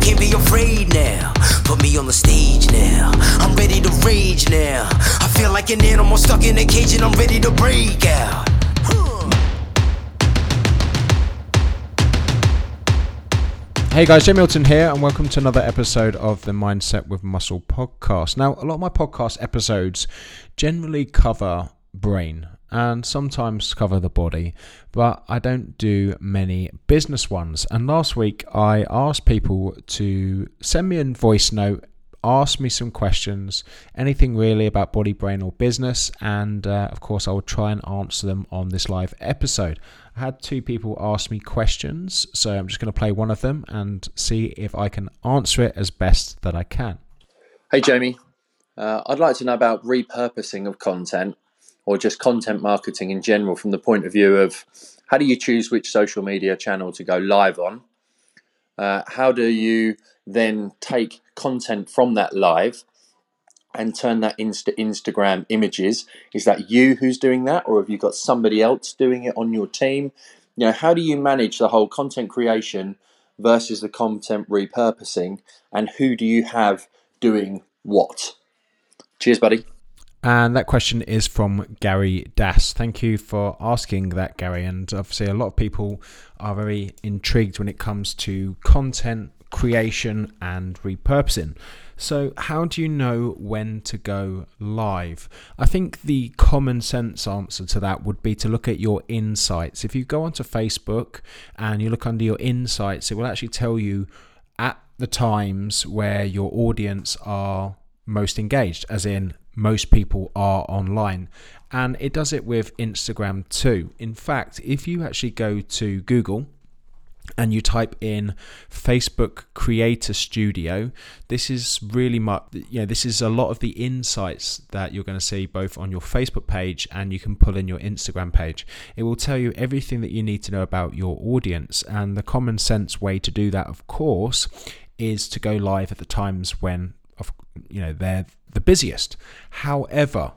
can't be afraid now. Put me on the stage now. I'm ready to rage now. I feel like an animal stuck in a cage and I'm ready to break out. Hey guys, Jamie Alderton here, and welcome to another episode of the Mindset with Muscle podcast. Now, a lot of my podcast episodes generally cover brain and sometimes cover the body, but I don't do many business ones. And last week, I asked people to send me a voice note ask me some questions, anything really about body, brain, or business, and uh, of course, I will try and answer them on this live episode. I had two people ask me questions, so I'm just going to play one of them and see if I can answer it as best that I can. Hey, Jamie. Uh, I'd like to know about repurposing of content or just content marketing in general from the point of view of how do you choose which social media channel to go live on? Uh, how do you then take content from that live and turn that into Instagram images? Is that you who's doing that, or have you got somebody else doing it on your team? You know, how do you manage the whole content creation versus the content repurposing, and who do you have doing what? Cheers, buddy. And that question is from Gary Das. Thank you for asking that, Gary. And obviously, a lot of people are very intrigued when it comes to content creation and repurposing. So, how do you know when to go live? I think the common sense answer to that would be to look at your insights. If you go onto Facebook and you look under your insights, it will actually tell you at the times where your audience are most engaged, as in most people are online. And it does it with Instagram too. In fact, if you actually go to Google, and you type in Facebook Creator Studio, this is really much, you know, this is a lot of the insights that you're going to see both on your Facebook page and you can pull in your Instagram page. It will tell you everything that you need to know about your audience. And the common sense way to do that, of course, is to go live at the times when, you know, they're the busiest. However,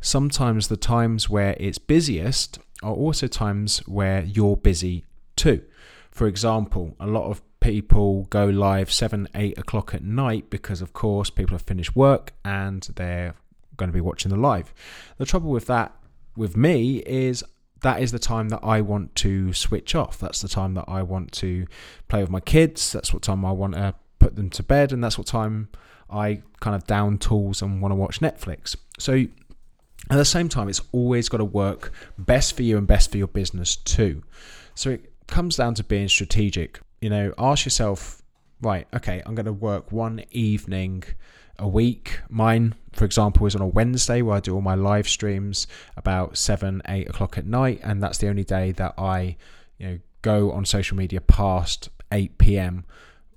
sometimes the times where it's busiest are also times where you're busy too. For example, a lot of people go live 7, 8 o'clock at night because, of course, people have finished work and they're going to be watching the live. The trouble with that, with me, is that is the time that I want to switch off. That's the time that I want to play with my kids. That's what time I want to put them to bed. And that's what time I kind of down tools and want to watch Netflix. So at the same time, it's always got to work best for you and best for your business too. So it comes down to being strategic. You know, ask yourself, right, okay, I'm going to work one evening a week. Mine, for example, is on a Wednesday where I do all my live streams about seven, eight o'clock at night, and that's the only day that I, you know, go on social media past 8 p.m.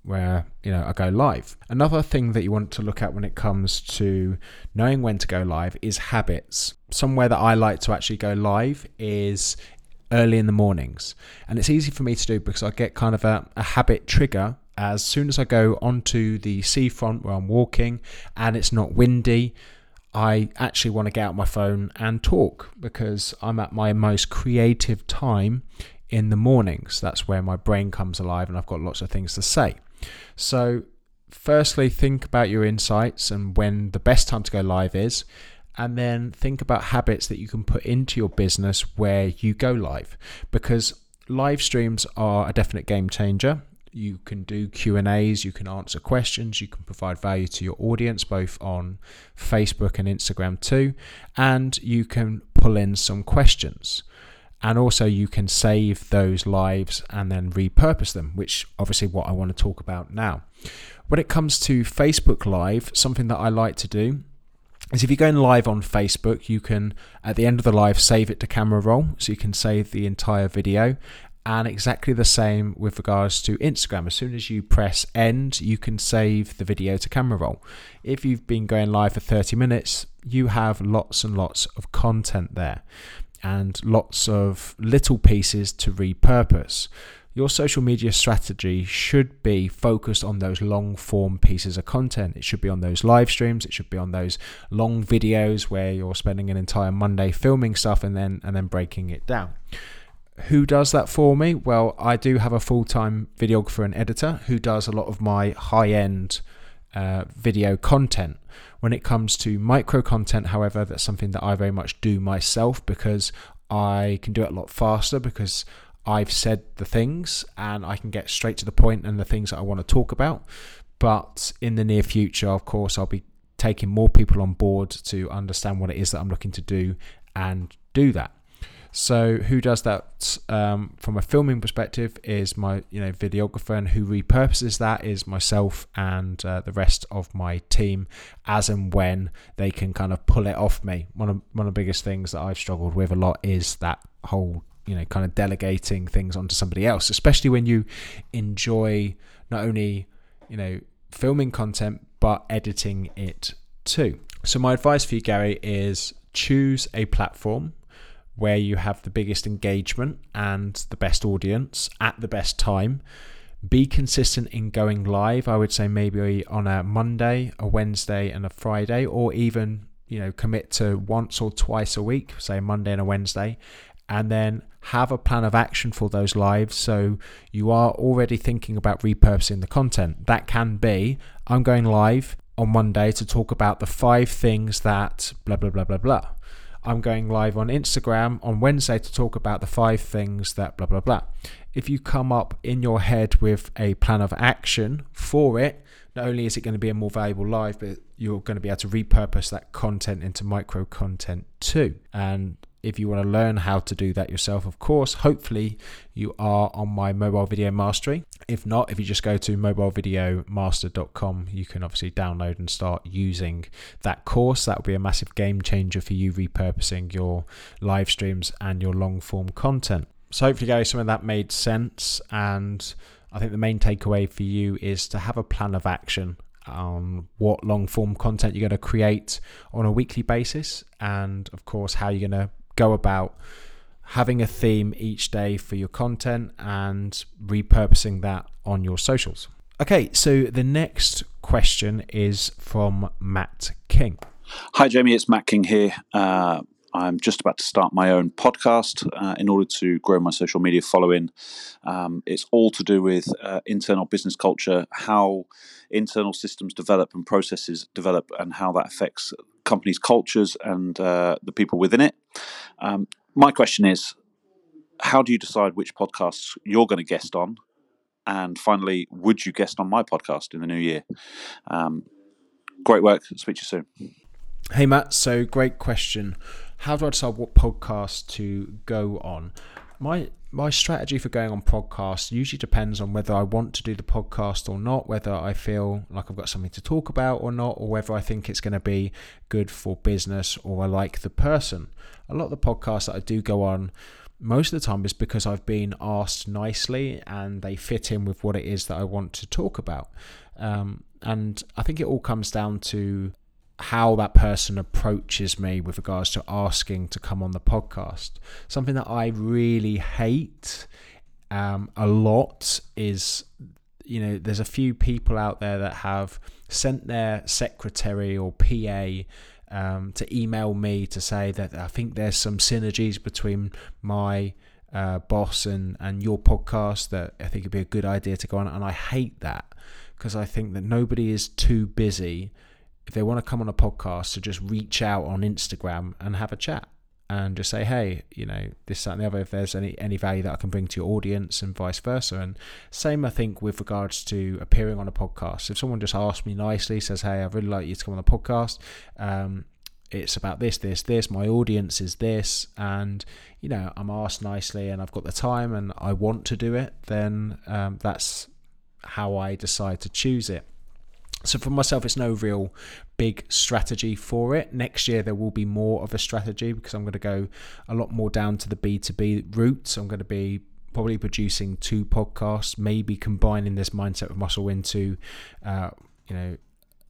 where you know I go live. Another thing that you want to look at when it comes to knowing when to go live is habits. Somewhere that I like to actually go live is early in the mornings. And it's easy for me to do because I get kind of a, a habit trigger as soon as I go onto the seafront where I'm walking and it's not windy. I actually want to get out my phone and talk because I'm at my most creative time in the mornings. That's where my brain comes alive and I've got lots of things to say. So, firstly, think about your insights and when the best time to go live is and then think about habits that you can put into your business where you go live because live streams are a definite game changer. You can do q&a's you can answer questions you can provide value to your audience both on facebook and instagram too and you can pull in some questions and also you can save those lives and then repurpose them which obviously what i want to talk about now when it comes to facebook live something that i like to do is if you're going live on Facebook, you can, at the end of the live, save it to camera roll. So you can save the entire video. And exactly the same with regards to Instagram. As soon as you press end, you can save the video to camera roll. If you've been going live for 30 minutes, you have lots and lots of content there and lots of little pieces to repurpose your social media strategy should be focused on those long form pieces of content. It should be on those live streams, it should be on those long videos where you're spending an entire Monday filming stuff and then and then breaking it down. who does that for me? Well, I do have a full time videographer and editor who does a lot of my high end uh, video content. When it comes to micro content, however, that's something that I very much do myself because I can do it a lot faster because I've said the things and I can get straight to the point and the things that I want to talk about. But in the near future, of course, I'll be taking more people on board to understand what it is that I'm looking to do and do that. So who does that um, from a filming perspective is my you know videographer, and who repurposes that is myself and uh, the rest of my team, as and when they can kind of pull it off me. One of one of the biggest things that I've struggled with a lot is that whole you know kind of delegating things onto somebody else, especially when you enjoy not only you know filming content but editing it too. So my advice for you, Gary, is choose a platform where you have the biggest engagement and the best audience at the best time. Be consistent in going live. I would say maybe on a Monday, a Wednesday, and a Friday, or even you know commit to once or twice a week, say Monday and a Wednesday, and then have a plan of action for those lives so you are already thinking about repurposing the content. That can be I'm going live on Monday to talk about the five things that blah blah blah blah blah. I'm going live on Instagram on Wednesday to talk about the five things that blah, blah, blah. If you come up in your head with a plan of action for it, not only is it going to be a more valuable live, but you're going to be able to repurpose that content into micro content too. And if you want to learn how to do that yourself, of course, hopefully you are on my mobile video mastery. If not, if you just go to mobilevideomaster.com, you can obviously download and start using that course. That will be a massive game changer for you repurposing your live streams and your long form content. So, hopefully, guys, some of that made sense. And I think the main takeaway for you is to have a plan of action on what long form content you're going to create on a weekly basis, and of course, how you're going to go about having a theme each day for your content and repurposing that on your socials. Okay, so the next question is from Matt King. Hi, Jamie. It's Matt King here. Uh, I'm just about to start my own podcast uh, in order to grow my social media following. Um, it's all to do with uh, internal business culture, how internal systems develop and processes develop, and how that affects companies' cultures and uh, the people within it. Um, my question is how do you decide which podcasts you're going to guest on? And finally, would you guest on my podcast in the new year? Um, great work. Speak to you soon. Hey, Matt. So, great question. How do I decide what podcast to go on? My my strategy for going on podcasts usually depends on whether I want to do the podcast or not, whether I feel like I've got something to talk about or not, or whether I think it's going to be good for business or I like the person. A lot of the podcasts that I do go on most of the time is because I've been asked nicely and they fit in with what it is that I want to talk about. Um, and I think it all comes down to how that person approaches me with regards to asking to come on the podcast. Something that I really hate um, a lot is, you know, there's a few people out there that have sent their secretary or PA um, to email me to say that I think there's some synergies between my uh, boss and, and your podcast that I think it'd be a good idea to go on. And I hate that because I think that nobody is too busy if they want to come on a podcast to just reach out on Instagram and have a chat and just say, hey, you know, this, that, and the other, if there's any, any value that I can bring to your audience and vice versa. And same, I think, with regards to appearing on a podcast. If someone just asks me nicely, says, hey, I'd really like you to come on the podcast, um, it's about this, this, this, my audience is this, and, you know, I'm asked nicely and I've got the time and I want to do it, then um, that's how I decide to choose it. So for myself, it's no real big strategy for it. Next year, there will be more of a strategy because I'm going to go a lot more down to the B2B route. So I'm going to be probably producing two podcasts, maybe combining this mindset of muscle into, uh, you know,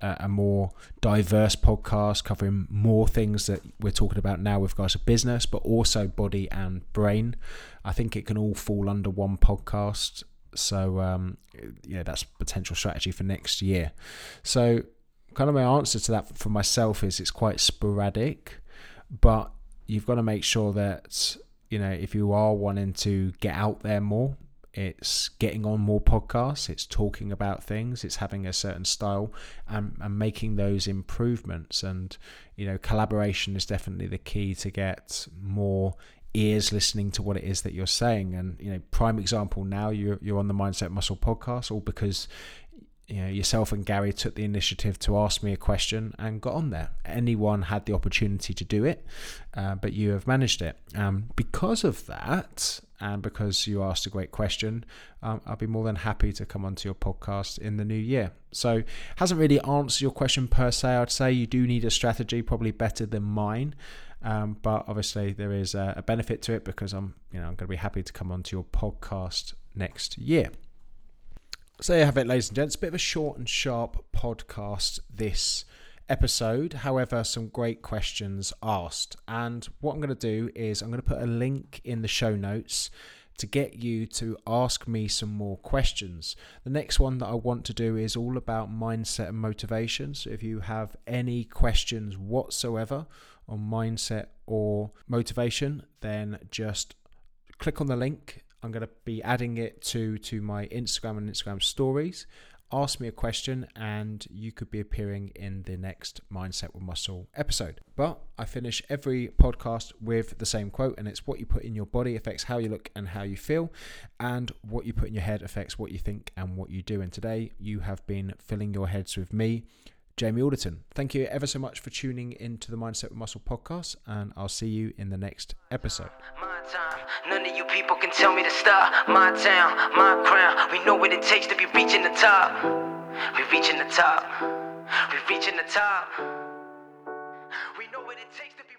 a, a more diverse podcast covering more things that we're talking about now with regards to business, but also body and brain. I think it can all fall under one podcast so um, yeah, that's potential strategy for next year. So kind of my answer to that for myself is it's quite sporadic, but you've got to make sure that you know, if you are wanting to get out there more, it's getting on more podcasts, it's talking about things, it's having a certain style and, and making those improvements. And, you know, collaboration is definitely the key to get more ears listening to what it is that you're saying. And, you know, prime example now, you're, you're on the Mindset Muscle podcast, all because you know, yourself and Gary took the initiative to ask me a question and got on there. Anyone had the opportunity to do it, uh, but you have managed it. Um, because of that, and because you asked a great question, um, I'll be more than happy to come onto your podcast in the new year. So, hasn't really answered your question per se. I'd say you do need a strategy, probably better than mine. Um, but obviously, there is a, a benefit to it because I'm, you know, I'm going to be happy to come onto your podcast next year. So there you have it, ladies and gents. A bit of a short and sharp podcast this episode. However, some great questions asked. And what I'm going to do is I'm going to put a link in the show notes to get you to ask me some more questions. The next one that I want to do is all about mindset and motivation. So if you have any questions whatsoever on mindset or motivation, then just click on the link I'm going to be adding it to to my Instagram and Instagram stories. Ask me a question, and you could be appearing in the next Mindset with Muscle episode. But I finish every podcast with the same quote, and it's what you put in your body affects how you look and how you feel, and what you put in your head affects what you think and what you do. And today, you have been filling your heads with me, Jamie Alderton. Thank you ever so much for tuning into the Mindset with Muscle podcast, and I'll see you in the next episode time. None of you people can tell me to stop. My town, my crown. We know what it takes to be reaching the top. We reaching the top. We reaching the top. We know what it takes to be